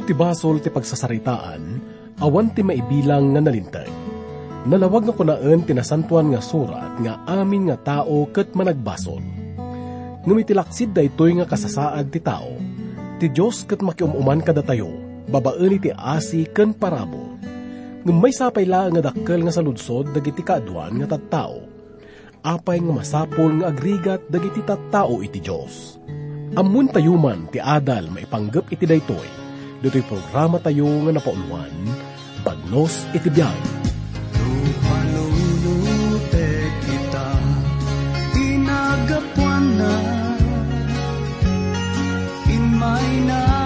Ti basol ti pagsasaritaan, awan ti maibilang nga nalintag. Nalawag nga kunaan tinasantuan nga surat nga amin nga tao ket managbasol. Ngumitilaksid da ito'y nga kasasaad ti tao. Ti Diyos ket makiumuman kada tayo, babaen ti asi ken parabo. Ngem may sapay la nga dakkel nga saludsod dagiti kaadwan nga tattao. Apay nga masapol nga agrigat dagiti tattao iti Diyos. Amun tayuman ti adal maipanggep iti daytoy. Dito'y programa tayo nga napauluan, Bagnos iti biyag. Panunutek kita, tinagapuan na, imay nagtainga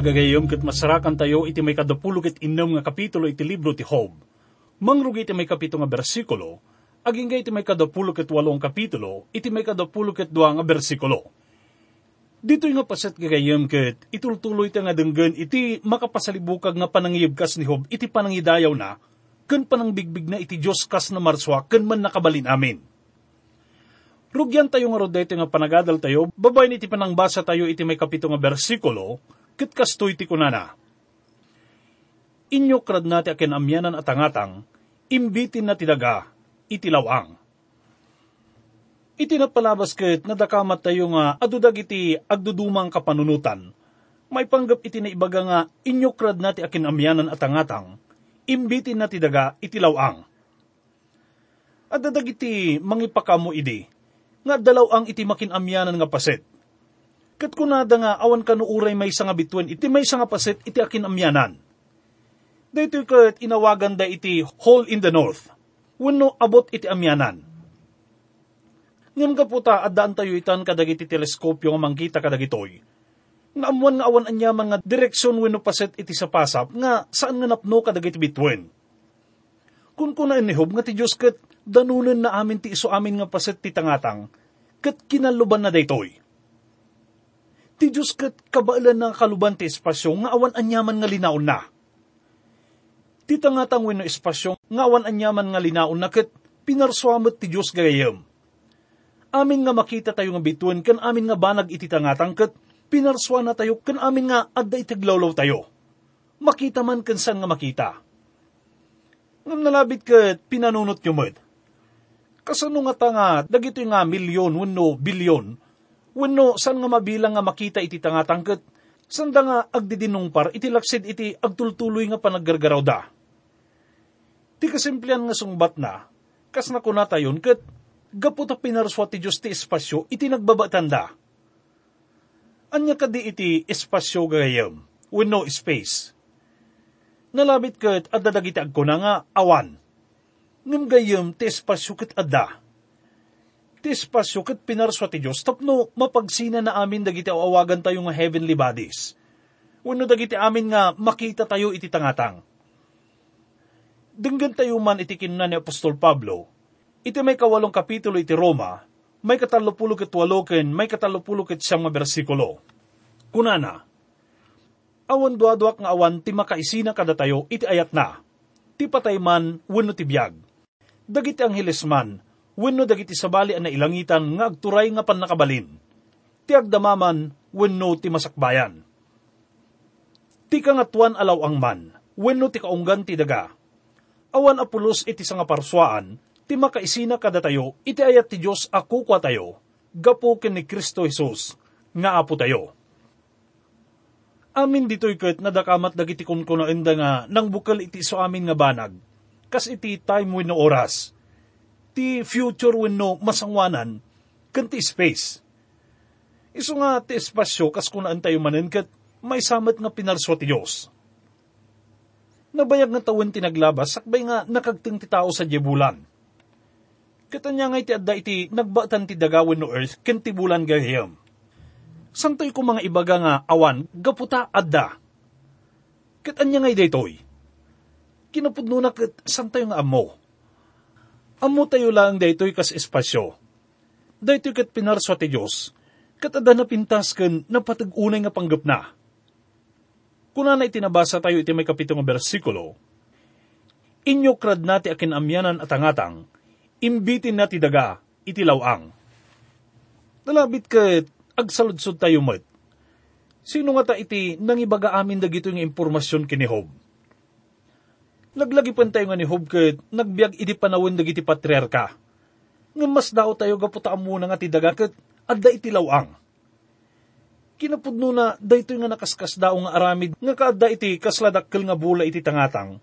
itagagayom kat masarakan tayo iti may kadapulog at inom nga kapitulo iti libro ti Job. Mangrugi iti may kapito nga bersikulo, aging iti may kadapulog at walong kapitulo, iti may kadapulog at dua nga bersikulo. Dito nga paset gagayom kat itultuloy ta nga denggan iti makapasalibukag nga panangiyib kas ni Job iti panangidayaw na, kan panangbigbig na iti Diyos kas na marswa, kan man nakabalin amin. Rugyan tayo nga rodete nga panagadal tayo, babay ni iti panangbasa tayo iti may kapito nga bersikulo, ket kastoy ti kunana. Inyo krad nati akin amyanan at angatang, imbitin na tidaga, iti lawang. Iti napalabas ket nadakamat tayo nga adudag iti agdudumang kapanunutan, may panggap iti naibaga nga inyo krad nati akin amyanan at angatang, imbitin na tidaga, iti lawang. At dadag iti mangipakamo idi, nga dalaw ang iti makinamyanan nga paset. Kat kunada nga awan kanuuray may nga bitwen iti may nga paset iti akin amyanan. Dito kat inawagan da iti hole in the north. Wano abot iti amyanan. Ngam ka puta adaan tayo itan kadag iti teleskopyo nga mangkita kadag itoy. Nga amuan nga awan anyaman nga direksyon wano paset iti sa pasap nga saan nga napno kadag iti bitwen. Kung kuna inihob nga ti Diyos kat danunan na amin ti iso amin nga paset ti tangatang, kat kinaluban na daytoy. Ti Diyos kat kabailan na kaluban ti espasyo nga awan anyaman nga linaon na. Ti tangatang wino espasyo nga awan anyaman nga linaon na kat pinarswamot ti Diyos gayam. Amin nga makita tayo nga bituan kan amin nga banag iti tangatang kat pinarswa na tayo kan amin nga adda itiglawlaw tayo. Makita man kan saan nga makita ngam nalabit ket pinanunot nyo med. Kasano nga ta nga, dagito nga milyon, wano bilyon, wano san nga mabilang nga makita iti tangatangket, sanda nga agdidinungpar, iti laksid iti agtultuloy nga panaggargaraw da. Ti kasimplian nga sungbat na, kas na kunata yun, ket gapu ta pinarswa ti Diyos ti espasyo, iti nagbabatanda. Anya kadi iti espasyo gayam, wano space nalabit ket adda dagiti agkuna nga awan. Ngem gayem ti espasyo ket adda. Ti espasyo ket pinarswa ti Diyos tapno mapagsina na amin dagiti awagan tayo nga heavenly bodies. Wano dagiti amin nga makita tayo iti tangatang. Denggan tayo man iti kinuna ni Apostol Pablo, iti may kawalong kapitulo iti Roma, may katalupulo ket walo ken may katalupulo ket siyang nga bersikulo. Kunana, awan duaduak nga awan ti makaisina kada tayo iti ayat na, ti patay man wenno ti biyag. Dagiti angheles man, wenno dagiti sabali na ilangitan nga agturay nga panakabalin. Ti agdamaman wenno ti masakbayan. Ti kangatuan alaw ang man, wenno ti kaunggan ti daga. Awan apulos iti sanga parswaan, ti makaisina kada tayo, iti ayat ti Diyos ako kwa tayo, gapo ken ni Kristo Jesus, nga apo tayo. Amin dito'y ket nadakamat dagiti kunkunaenda nga nang bukal iti so amin nga banag, kas iti time wenno oras, ti future wenno masangwanan, ken ti space. Iso nga ti espasyo kas kunaan tayo manen ket may samat nga pinarswa ti Diyos. Nabayag nga tawen ti naglabas, sakbay nga nakagting ti tao sa jebulan. Katanya nga iti adda iti nagbatan ti dagawin no earth, ken ti bulan gayam. Santoy ko mga ibaga nga awan, gaputa adda. Katanya nga daytoy. Kinapudno na kat santoy nga amo. Amo tayo lang daytoy kas espasyo. Daytoy kat pinarswa ti Diyos, kat adda na pintas ken napatag-unay nga panggap na. Kuna na itinabasa tayo iti may kapito nga bersikulo, Inyo krad nati akin amyanan at angatang, imbitin na ti daga, iti lawang. Nalabit ket agsaludsod tayo met. Sino nga ta iti nangibaga amin dagito nga impormasyon kini Hob? Naglagi pan tayo nga ni Hob nagbiag iti panawin dagiti patriarka. Nga mas daw tayo gaputa muna nga ti daga ket adda iti lawang. Kinapudno na daytoy nga nakaskas daw nga aramid nga kaadda iti kasladakkel nga bula iti tangatang.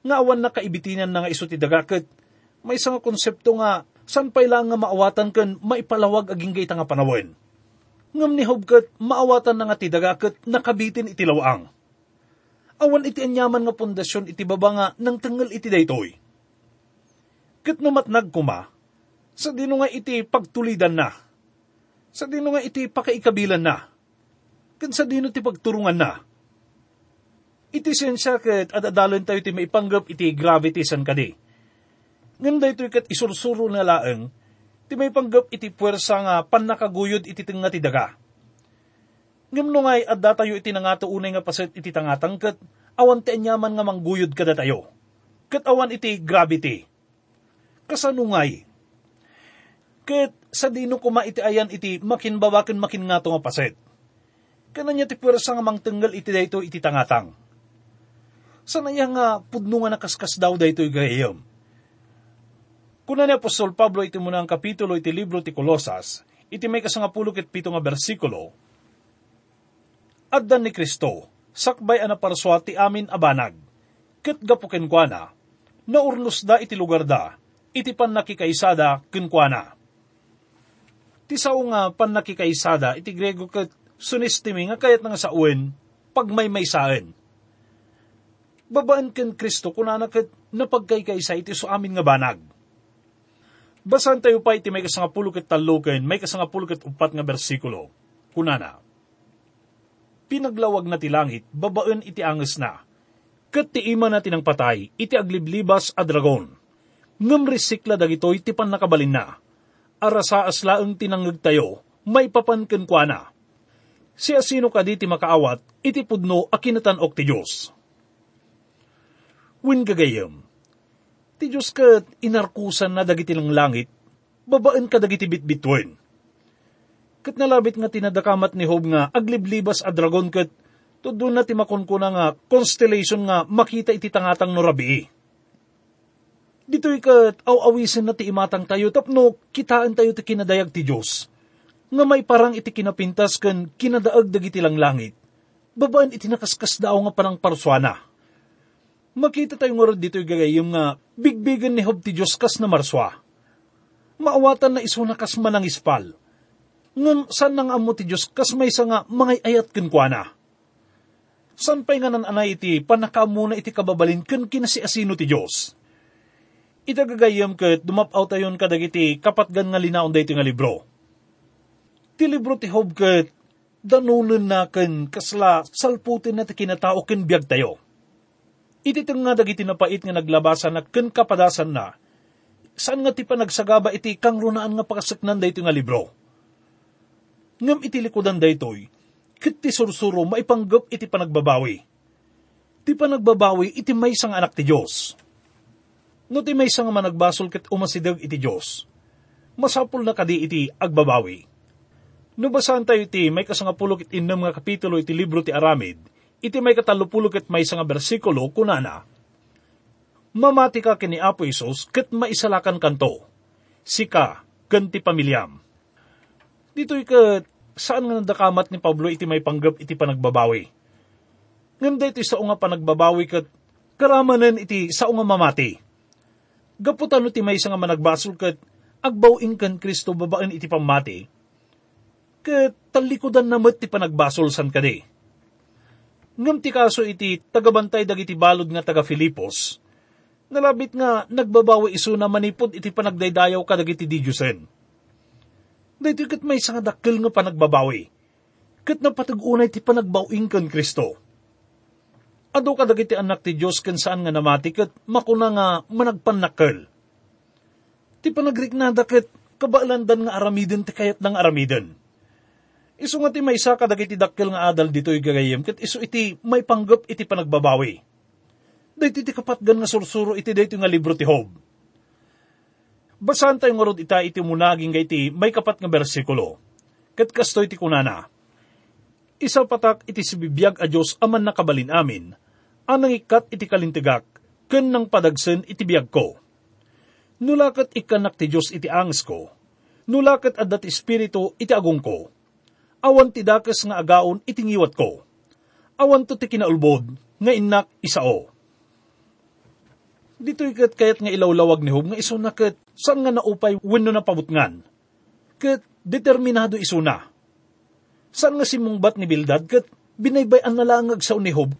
Nga awan na kaibitinan na nga iso ti daga ket may isang konsepto nga san pay lang nga maawatan ken maipalawag aging gayta nga panawin. Ngam ni Hobkat, maawatan na nga ti dagakat nakabitin iti lawang. Awan iti anyaman nga pundasyon iti baba nga nang tanggal iti daytoy. Kat numatnag kuma, sa dino nga iti pagtulidan na. Sa dino nga iti pakaikabilan na. Kat sa dino ti pagturungan na. Iti sensya kat adadalon tayo ti maipanggap iti gravity san kadi. Ngam daytoy kat isursuro na laeng, ti may panggap iti puwersa nga panakaguyod iti tinga ti daga. Ngam no ngay adda tayo iti nangato unay nga paset iti tangatang kat awan ti anyaman nga mangguyod kada tayo. Kat awan iti gravity. Kasanungay. Kat sa dino kuma iti ayan iti makinbawakan makin nga nga paset. Kananya ti puwersa nga mangtenggal iti dayto iti tangatang. Sanaya nga pudno nga nakaskas daw dayto gayam Kuna ni Apostol Pablo iti muna ang kapitulo iti libro ti Kolosas, iti may kasangapulo ket pito nga bersikulo, Addan ni Kristo, sakbay ana parswa ti amin abanag, ket gapuken kuana, naurnos da iti lugar da, iti panakikaisada kenkwana. Ti sao nga panakikaisada iti Grego ket sunistimi nga kayat nga sa uwen, pagmaymaysaen. Babaan ken Kristo kunana ket napagkaykaysa iti so amin nga banag Basan tayo pa iti may kasangapulo ket taluken, may kasangapulo ket upat nga bersikulo. Kunana, Pinaglawag na ti langit, babaen iti anges na. Ket ti ima na tinang patay, iti agliblibas a dragon. Ngem risikla dagitoy ti pan nakabalin na. Arasa aslaeng tinangag tayo, may papanken kwa na. Si asino ka di makaawat, iti pudno a kinatanok ti Diyos. Win gagayem, ti Diyos kat inarkusan na dagiti lang langit, babaan ka dagiti bitbitwen. Kat nalabit nga tinadakamat ni Hob nga agliblibas a dragon kat tudun na ti makunkuna nga constellation nga makita iti tangatang no rabii. Dito'y kat aw-awisin na ti imatang tayo tapno kitaan tayo ti kinadayag ti Diyos. Nga may parang iti kinapintas kan kinadaag dagiti lang langit. Babaan iti nakaskas daw nga panang parswana makita tayo nga dito yung gagayong nga bigbigan ni Hob ti Diyos kas na marswa. Maawatan na iso na kas manang ispal. Ngun san nang amo ti Diyos kas may sa nga mga ayat kenkwana. San pa'y nga nananay iti panakamu na iti kababalin ken kinasi asino ti Diyos. itagagayam ket dumapaw tayon kadagiti kapatgan nga linaon dayto nga libro. Ti libro ti Hob ket danunan na ken kasla salputin na ti kinatao ken biyag tayo. Iti nga dagiti napait nga naglabasan na ken kapadasan na, saan nga ti panagsagaba iti kang runaan nga pakasaknan dayto nga libro. Ngam iti likodan daytoy, ket ti sursuro maipanggap iti panagbabawi. Ti panagbabawi iti may sang anak ti Diyos No ti may nga managbasol ket umasidag iti Diyos. Masapul na kadi iti agbabawi. No basahan tayo iti may kasangapulok iti inam nga kapitulo iti libro ti Aramid, iti may katalupulok ket may nga bersikulo kunana. Mamati ka kini Apo Isos ket maisalakan kanto. Sika, kanti pamilyam. Dito'y ket saan nga nadakamat ni Pablo iti may panggap iti panagbabawi. Nganda iti sa nga panagbabawi ket karamanan iti sa nga mamati Gaputan no ti may nga managbasol kat agbawing kan Kristo babaen iti pamati. Kat talikodan namat ti panagbasol san kadi. Ngam ti kaso iti tagabantay dagiti balod nga taga Filipos, nalabit nga nagbabawi iso na manipod iti panagdaydayaw kadagiti didyusen. Dahito kat may nga dakil nga panagbabawi, kat napatag-unay ti panagbawing kan Kristo Ado ka dagiti anak ti Diyos ken saan nga namati ket makuna nga managpanakkel. Ti panagriknada ket kabaalandan nga aramiden ti kayat ng aramiden. Isu nga ti may isa kadagiti dakkel nga adal dito'y gagayem ket isu iti may panggap iti panagbabawi. Dahiti ti kapatgan nga sursuro iti dayto nga libro ti Hob. Basahan tayo nga rod ita iti munaging nga iti may kapat nga bersikulo. Ket kastoy ti kunana. Isa patak iti sibibiyag a Diyos aman nakabalin amin, anang ikat iti kalintigak, ken nang padagsen iti biyag ko. Nulakat ikanak ti Diyos iti angs ko, nulakat adat espiritu iti agong ko. Awan ti dakes nga agaon iti ngiwat ko. Awan to ti kinaulbod, nga inak isao. Dito ikat kayat nga ilawlawag ni Hob nga iso na kat saan nga naupay wenno na pabutngan. Kat determinado iso na. Saan nga si mungbat ni Bildad kat binaybayan na langag sa unihob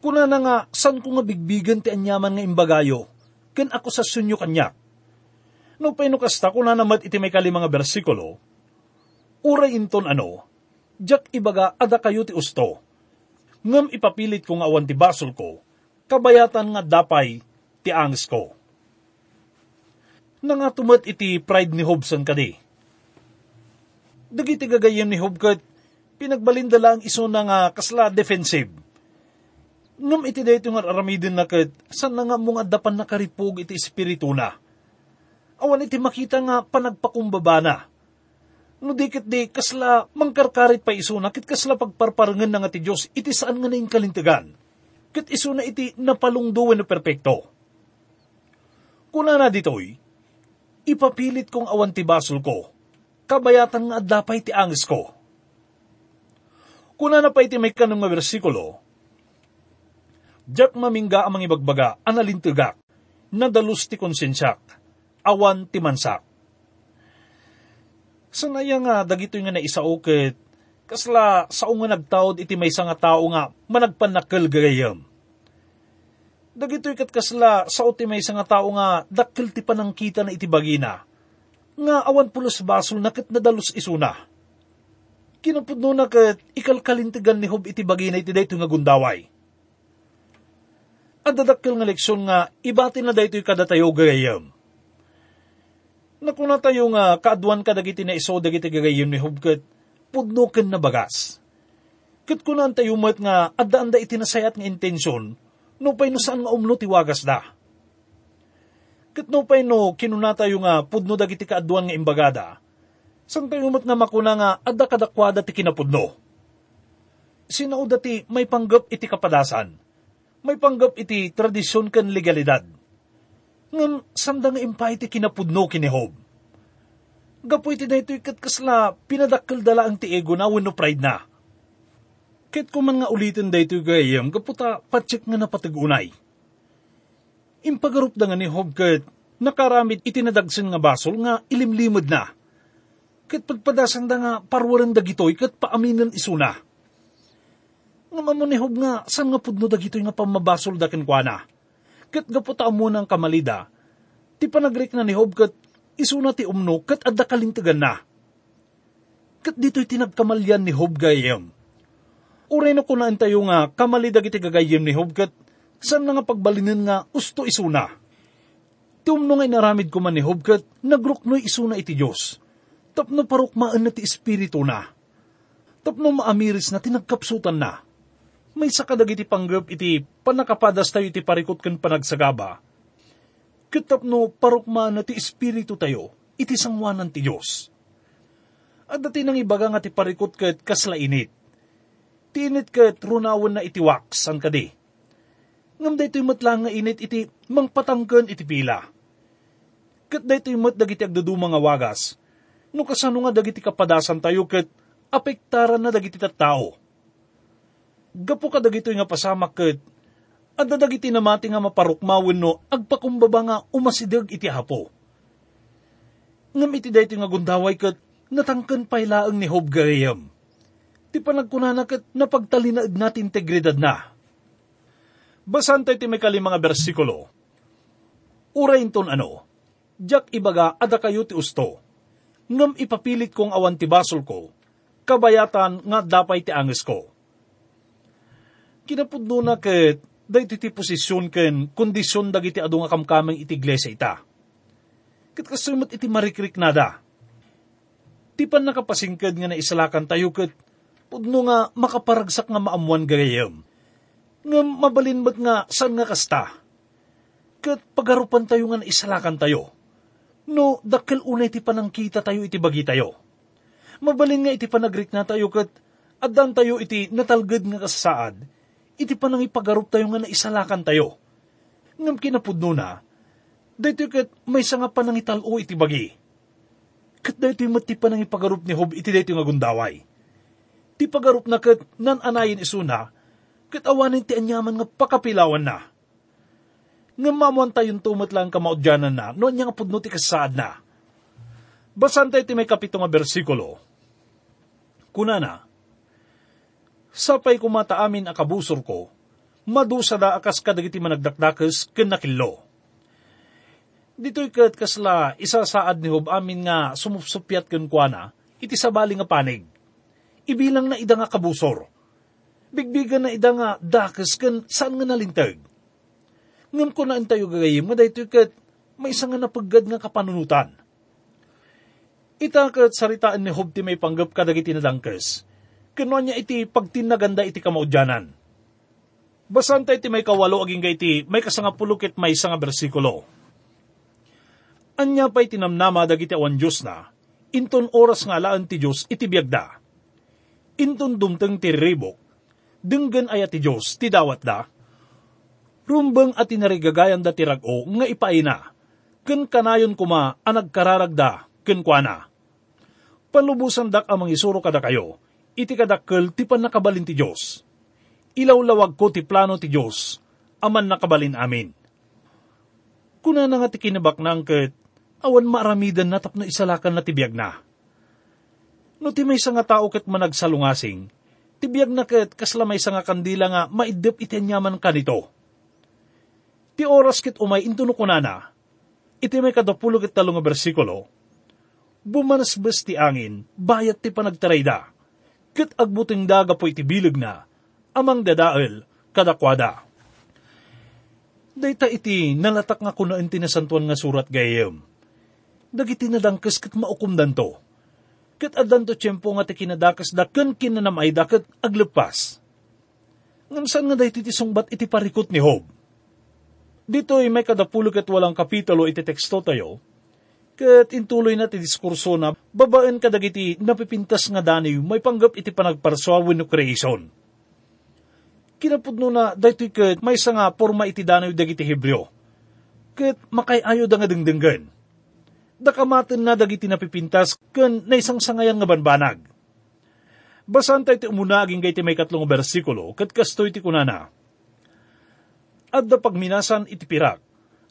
Kuna na nga, san ko nga bigbigan ti anyaman nga imbagayo, ken ako sa sunyo kanyak. No pa kasta kuna namat iti may kalimang bersikulo, uray inton ano, jak ibaga ada kayo ti usto, ngam ipapilit ko nga awan ti basol ko, kabayatan nga dapay ti angs ko. Nanga tumat iti pride ni Hobson kadi. Dagiti gagayem ni Hobkat, pinagbalindala ang iso na nga kasla defensive Ngam iti dayto nga aramidin na kat, san na nga mong adapan na karipog iti espiritu na. Awan iti makita nga panagpakumbaba na. No dikit di kasla mangkarkarit pa iso na, kit kasla pagparparangan na nga ti Diyos, iti saan nga na kalintigan. Kit iso na iti napalungduwen na perpekto. Kuna na ditoy, ipapilit kong awan ti basol ko, kabayatan nga adapay ti angis ko. Kuna na pa iti may kanong nga versikulo, Diyak mamingga ang mga ibagbaga, analintugak, nadalus ti konsensyak, awan ti mansak. Sanaya nga, dagito nga na isaukit, kasla sao nga nagtaod iti may nga tao nga managpanakil gayam. Dagito ikat kasla sao ti may nga tao nga dakil ti panangkita na iti bagina, nga awan pulos basol na kat nadalus isuna. Kinapudno na kat ikalkalintigan ni Hob iti bagina iti dayto nga gundaway ang dadakkel nga leksyon nga, ibati na daytoy kada tayo gagayam. Nakuna tayo nga, kaadwan ka dagiti na iso dagiti gagayam ni Hubkat, pudno ken na bagas. Kat kunan tayo mat nga, adda-anda iti nasayat nga intensyon, no pay no saan nga umno tiwagas da. Kat no pay no, kinuna tayo nga, pudno dagiti kaadwan nga imbagada, san tayo mat nga makuna nga, adda kadakwada ti kinapudno. Sinao dati may panggap iti kapadasan may panggap iti tradisyon kan legalidad. Ngam, sanda nga impay iti kinapudno kinihob. Gapo iti na ito ikat kasla, pinadakkel dala ang ti ego na wano pride na. Kahit kuman nga ulitin da ito gayam, gaputa patsik nga napatigunay. Impagarup da nga ni Hob kat nakaramid itinadagsin nga basol nga ilimlimod na. Kat pagpadasan da nga parwaran da gitoy kat paaminan isuna nga mamunihog nga, san nga pudno dagito nga pamabasol da kenkwana. Kat gaputa mo ng kamalida, Ti panagrik na ni Hob kat isuna ti umno kat adda kalintigan na. Kat dito'y tinagkamalyan ni Hob gayem. Uray na kunaan tayo nga kamali dagiti gagayem ni Hob kat saan nga pagbalinin nga usto isuna. Ti umno nga inaramid ko man ni Hob kat nagruknoy isuna iti Diyos. Tapno parukmaan na ti espiritu na. Tapno maamiris na tinagkapsutan na. May sakadag iti panggap iti panakapadas tayo iti parikot kan panagsagaba. Kitapno parukmaan na ti espiritu tayo, iti sangwanan ti Diyos. At dati nang ibaga nga ti parikot kat kaslainit. Tinit kat runawan na iti wax, ang kadi. Ngam da ito'y matlang nga init iti mangpatangkan iti pila. Kat da ito'y mat dagiti agduduma nga wagas. No kasano nga dagiti kapadasan tayo kat apektaran na dagiti tattao. Gapo ka dagito'y nga pasamak kat at dagiti namati nga maparukmawin no agpakumbaba nga umasidag iti hapo. Ngam iti dayto nga gundaway kat natangkan pailaang ni Hob Gayam. Ti panagkunana kat napagtalinaag natin integridad na. Basan tayo ti may mga bersikulo. Urayin ton ano, Jack ibaga ada kayo ti usto. Ngam ipapilit kong awan ti basol ko, kabayatan nga dapay ti anges ko. Kinapudno na kat dahito ti posisyon ken kondisyon dagiti adu nga kamkameng iti iglesia ita. Kat kasumat iti marikrik nada. Ti pan nakapasingkad nga naisalakan tayo kat pudno nga makaparagsak nga maamuan gayam. Nga mabalinmat nga saan nga kasta. Kat pagarupan tayo nga naisalakan tayo. No, dakkel unay ti panangkita tayo iti bagi tayo. Mabalin nga iti panagrik na tayo kat addan tayo iti natalgad nga kasaad iti panang ipagarup tayo nga naisalakan tayo. Ngam kinapudno na, dahito kat may nga panang italo iti bagi. Kat dahito yung mati panang ipagarup ni Hob iti dahito nga gundaway. Ti pagarup na kat nananayin isuna, kat awanin ti anyaman nga pakapilawan na. Nga mamuan tayong tumat lang kamaudyanan na, noon niya nga pudno ti kasaad na. Basan tayo ti may kapito nga bersikulo. Kunana, Sapay kumata amin akabusor ko, madusa da akas kadagiti managdakdakas ken nakillo. Dito'y kat kasla isa saad ni Hob amin nga sumupsupyat ken kuana, iti sabali nga panig. Ibilang na ida nga kabusor. Bigbigan na ida nga dakas ken saan nga nalintag. Ngam ko na tayo gagayim nga daytoy kat may isa nga napaggad nga kapanunutan. Ita kat saritaan ni Hob ti may panggap kadagiti na dangkes Kinuha niya iti pagtinaganda iti kamaudyanan. Basan tayo iti may kawalo aging iti may kasangapulukit may nga bersikulo. Anya pa'y tinamnama dagiti awan Diyos na, inton oras nga laan ti Diyos iti biyagda. Inton dumteng ti ribok, denggan ay ti Diyos ti dawat da, rumbang at inarigagayan da ti rago nga ipaina, ken kanayon kuma anag kararagda, ken kuana. Palubusan dak amang isuro kada kayo, iti kadakkel ti pan nakabalin ti Diyos. Ilawlawag ko ti plano ti Diyos, aman nakabalin amin. Kuna na nga ti kinabak na angket, awan maaramidan na tapno isalakan na tibiyag na. No ti may nga tao ket managsalungasing, tibiyag na ket kasla may nga kandila nga maidep itenyaman ka nito. Ti oras ket umay intuno kunana, iti may kadapulo ket talong bersikulo, bumanasbes ti angin, bayat ti panagtarayda ket agbuting daga po iti bilig na, amang dadael, kadakwada. Dayta iti nalatak nga kuna inti nasantuan nga surat gayem. Dagiti nadangkes ket maukumdan to. Ket adan to tiyempo nga kinadakas da ken kinanamay da ket aglepas. Ngam saan nga dayti ti sungbat iti parikot ni Hob. Dito ay may kadapulog at walang kapitulo iti teksto tayo, Kat intuloy na ti diskurso na babaan kadagiti napipintas nga dani may panggap iti panagparsawin no creation. Kinapudno na daytoy ket may nga forma iti danaw dagiti Hebreo. Ket makayayo da nga dengdenggan. Dakamaten na dagiti napipintas ken naisang sangayan nga banbanag. Basan tayo ti umuna aging gayti may katlong bersikulo ket kastoy ti kunana. Adda pagminasan iti pirak,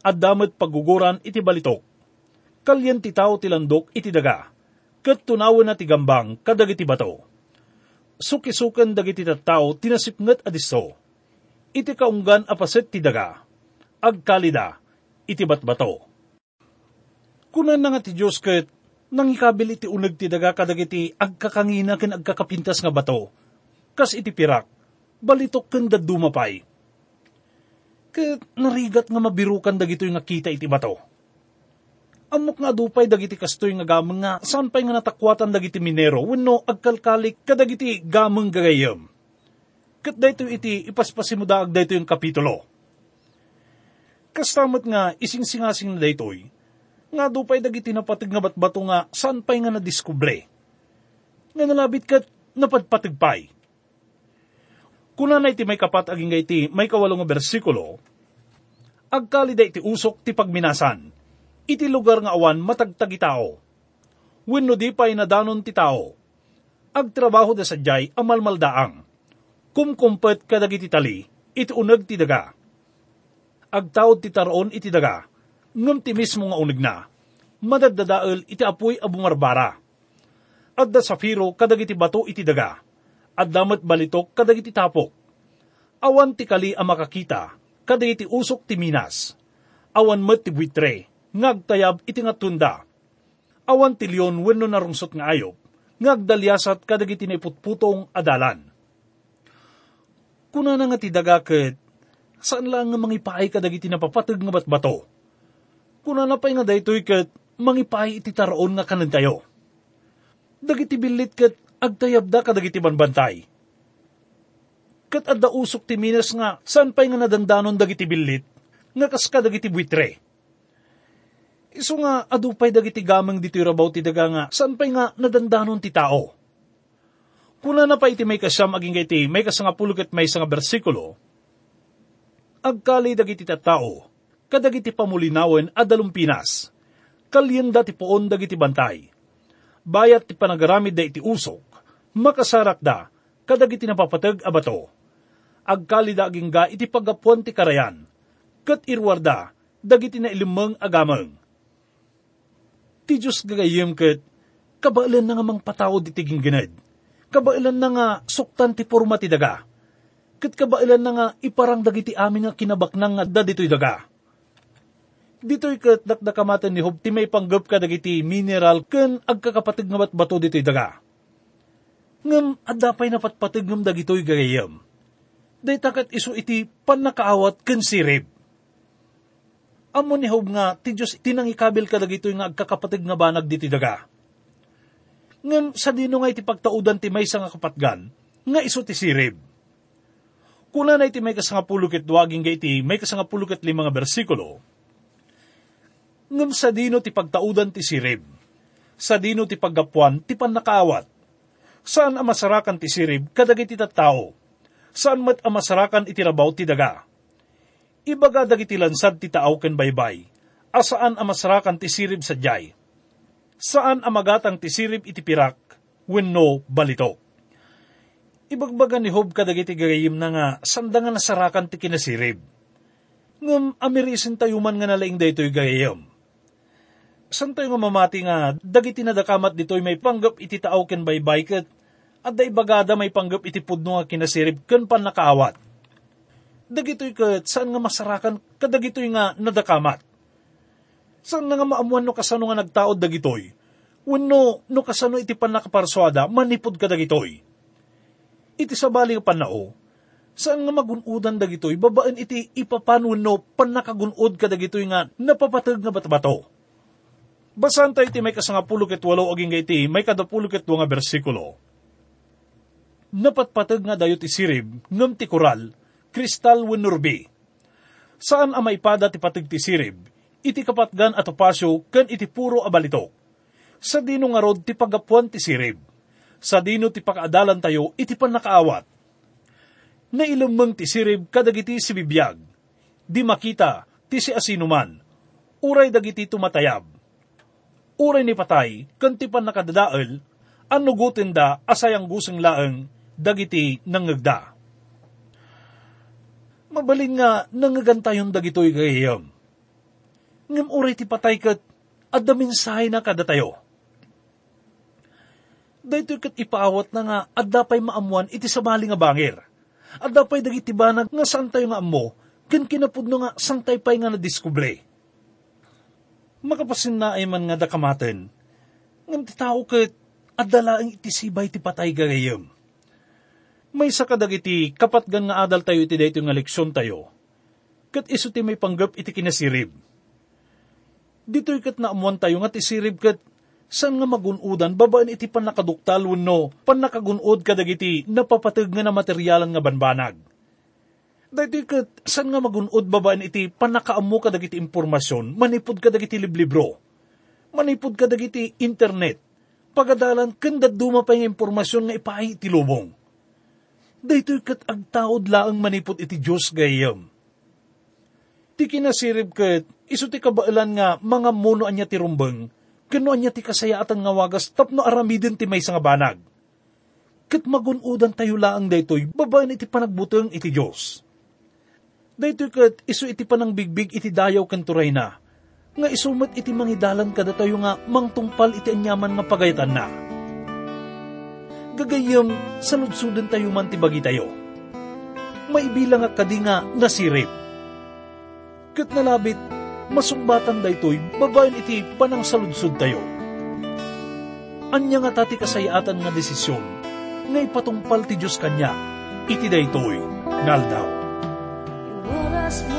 addamet pagguguran iti balitok kalyan ti tao ti landok iti daga, kat tunawan na ti gambang kadagiti bato. Sukisukan dagiti tattao tinasipngat adiso, iti kaunggan apaset ti daga, agkalida, iti batbato. Kunan na nga ti Diyos ket nang ikabil iti uneg ti daga kadagiti agkakangina ken agkakapintas nga bato. Kas iti pirak, balitok ken dadumapay. Ket narigat nga mabirukan dagitoy nga kita iti bato. Amok nga dupay dagiti kastoy nga gameng nga saan pay nga natakwatan dagiti minero wenno agkalkalik kadagiti gameng gagayem. Ket dayto iti ipaspasimuda ag dayto yung kapitulo. Kastamot nga ising-singasing na daytoy, nga dupay dagiti napatig nga batbato nga saan pay nga nadiskubre. Nga nalabit kat napadpatig pay. Kuna na iti may kapat aging iti may kawalong bersikulo, agkali da iti usok ti pagminasan, iti lugar nga awan matagtagi tao. Wenno di pay nadanon ti tao, agtrabaho da sadyay amalmaldaang, kumkumpet kadagiti tali, iti uneg ti daga. Agtaod ti taroon iti daga, ngam ti mismo nga unig na, madagdadael iti apoy abungarbara. Adda safiro kadagiti bato iti daga, at damat balitok kadagiti tapok. Awan ti kali a makakita, kadagiti usok ti minas. Awan met ti buitre, ngagtayab iti nga tunda. Awan ti leon wenno narungsot nga ayop, ngagdalyasat kadagiti naiputputong adalan. Kuna na nga ti daga ket, saan lang nga mangipaay kadagiti napapatag nga batbato? Kuna na pa'y nga daytoy ket, mangipaay iti taroon nga kanan tayo. Dagiti bilit ket, agtayab da kadagiti banbantay. Ket adda usok ti minas nga, saan pa'y nga nadandanon dagiti bilit, nga kas kadagiti buitre. Iso nga, adupay dagiti gamang dito'y rabaw ti daga nga, saan pa'y nga nadandanon ti tao. Kuna na pa iti may kasyam aging iti may kasanga puluket may nga bersikulo, agkali dagiti tattao, kadagiti pamulinawen a dalumpinas, kalyen ti poon dagiti bantay. Bayat ti panagaramid da iti usok, makasarak da, kadagiti napapatag a bato. Agkali da aging ga iti pagapuan ti karayan, kat irwarda, dagiti na ilimang agamang. Ti Diyos gagayim kat, kabailan na nga mang patawad iti gingginad, kabailan na nga suktan ti porma ti daga, kat kabailan na nga iparang dagiti amin nga kinabaknang nga da dito'y daga. Dito'y kat dakdakamatan ni Hob ti may panggap ka dagiti mineral ken agkakapatig nga bato dito'y daga. Ngam adapay na patpatig ngam dagito'y gagayam. Day takat iso iti panakaawat ken sirib. Amo ni Hob nga ti Diyos tinang ikabil ka dagito'y nga agkakapatig nga banag dito'y daga. Ngam sa dino nga iti pagtaudan ti may nga kapatgan, nga iso ti sirib. Kuna na iti may kasangapulukit duwaging ga iti may kasangapulukit limang bersikulo, ngam sa dino ti pagtaudan ti sirib, sa dino ti paggapuan ti panakaawat, saan amasarakan ti sirib kadagiti tattao, saan mat amasarakan iti rabaw ti daga. Ibaga dagiti lansad ti taaw ken baybay, asaan amasarakan ti sirib sa jay, saan amagatang ti sirib iti pirak, wenno balitok. Ibagbaga ni Hob kadagiti gagayim na nga sandangan nasarakan ti kinasirib. Ngam amirisin tayo man nga nalaing daytoy gagayim san tayo nga mamati nga, dagiti na dakamat dito'y may panggap iti taaw ken baybay ket, at day bagada may panggap iti pudno nga kinasirib ken pan nakaawat. Dagito'y ket, saan nga masarakan, kadagito'y nga nadakamat. Saan nga maamuan no kasano nga nagtaod dagitoy? Wenno no kasano iti pan nakaparswada, manipod ka dagitoy. Iti sabali nga panao, saan nga magunudan dagitoy, babaan iti ipapanwan no pan nakagunod ka dagitoy nga napapatag nga batbato Basan tayo iti may kasangapulo ket walo aging iti may kadapulo ket nga bersikulo. Napatpatag nga dayo ti sirib, ngam ti koral, kristal wenurbi. Saan ang maipada ti patag ti sirib, iti kapatgan at opasyo ken iti puro abalitok. Sa dino nga rod ti pagapuan ti sirib. Sa dino ti pakaadalan tayo iti panakaawat. Nailamang ti sirib kadagiti si bibiyag. Di makita ti si asinuman. Uray dagiti tumatayab uray ni patay, kantipan nakadadaal, anugutin da asayang gusing laeng, dagiti nangagda. Mabalin nga nangagantayon dagitoy gayam. Ngam uray ti patay kat, adda mensahe na kada. Dahito kat ipaawat na nga, adda pa'y maamuan iti sabali nga bangir. Adda pa'y dagiti banag nga saan tayo nga amo, kin kinapudno nga saan tayo pa'y nga nadiskubre Makapasin na ay man nga dakamaten. Ngam ti tao kat adala ang itisibay ti patay gagayam. May sa kadagiti kapat gan nga adal tayo iti dayto nga leksyon tayo. Kat iso ti may panggap iti kinasirib. Dito'y kat naamuan tayo nga ti sirib kat saan nga magunudan babaan iti panakaduktal no panakagunod kadagiti napapatag nga na materyalan nga banbanag. Dahil kat saan nga magunod babaan iti panakaammo kadagiti impormasyon manipod kadagiti liblibro. Manipod kadagiti internet. Pagadalan kanda duma pa yung impormasyon nga ipaay iti lubong. Dahil kat agtaod laang manipod iti Diyos gayam. Ti kinasirib kat iso ti kabailan nga mga muno anya ti rumbang kano anya ti kasayaatan nga wagas tapno aramidin ti may nga banag. Kat magunudan tayo laang daytoy, babaan iti panagbutang iti Diyos. Daytoy kat iso iti panang bigbig iti dayaw kan turay na, nga isumat iti mangidalan kada tayo nga mangtungpal iti anyaman nga pagayatan na. Gagayam, saludsudan tayo man ti bagi tayo. Maibilang nga kadi nga nasirip. Kat nalabit, masumbatan daytoy, babaen iti panang saludsud tayo. Anya nga tati kasayatan nga desisyon, nga ipatungpal ti Diyos kanya, iti daytoy, naldaw. must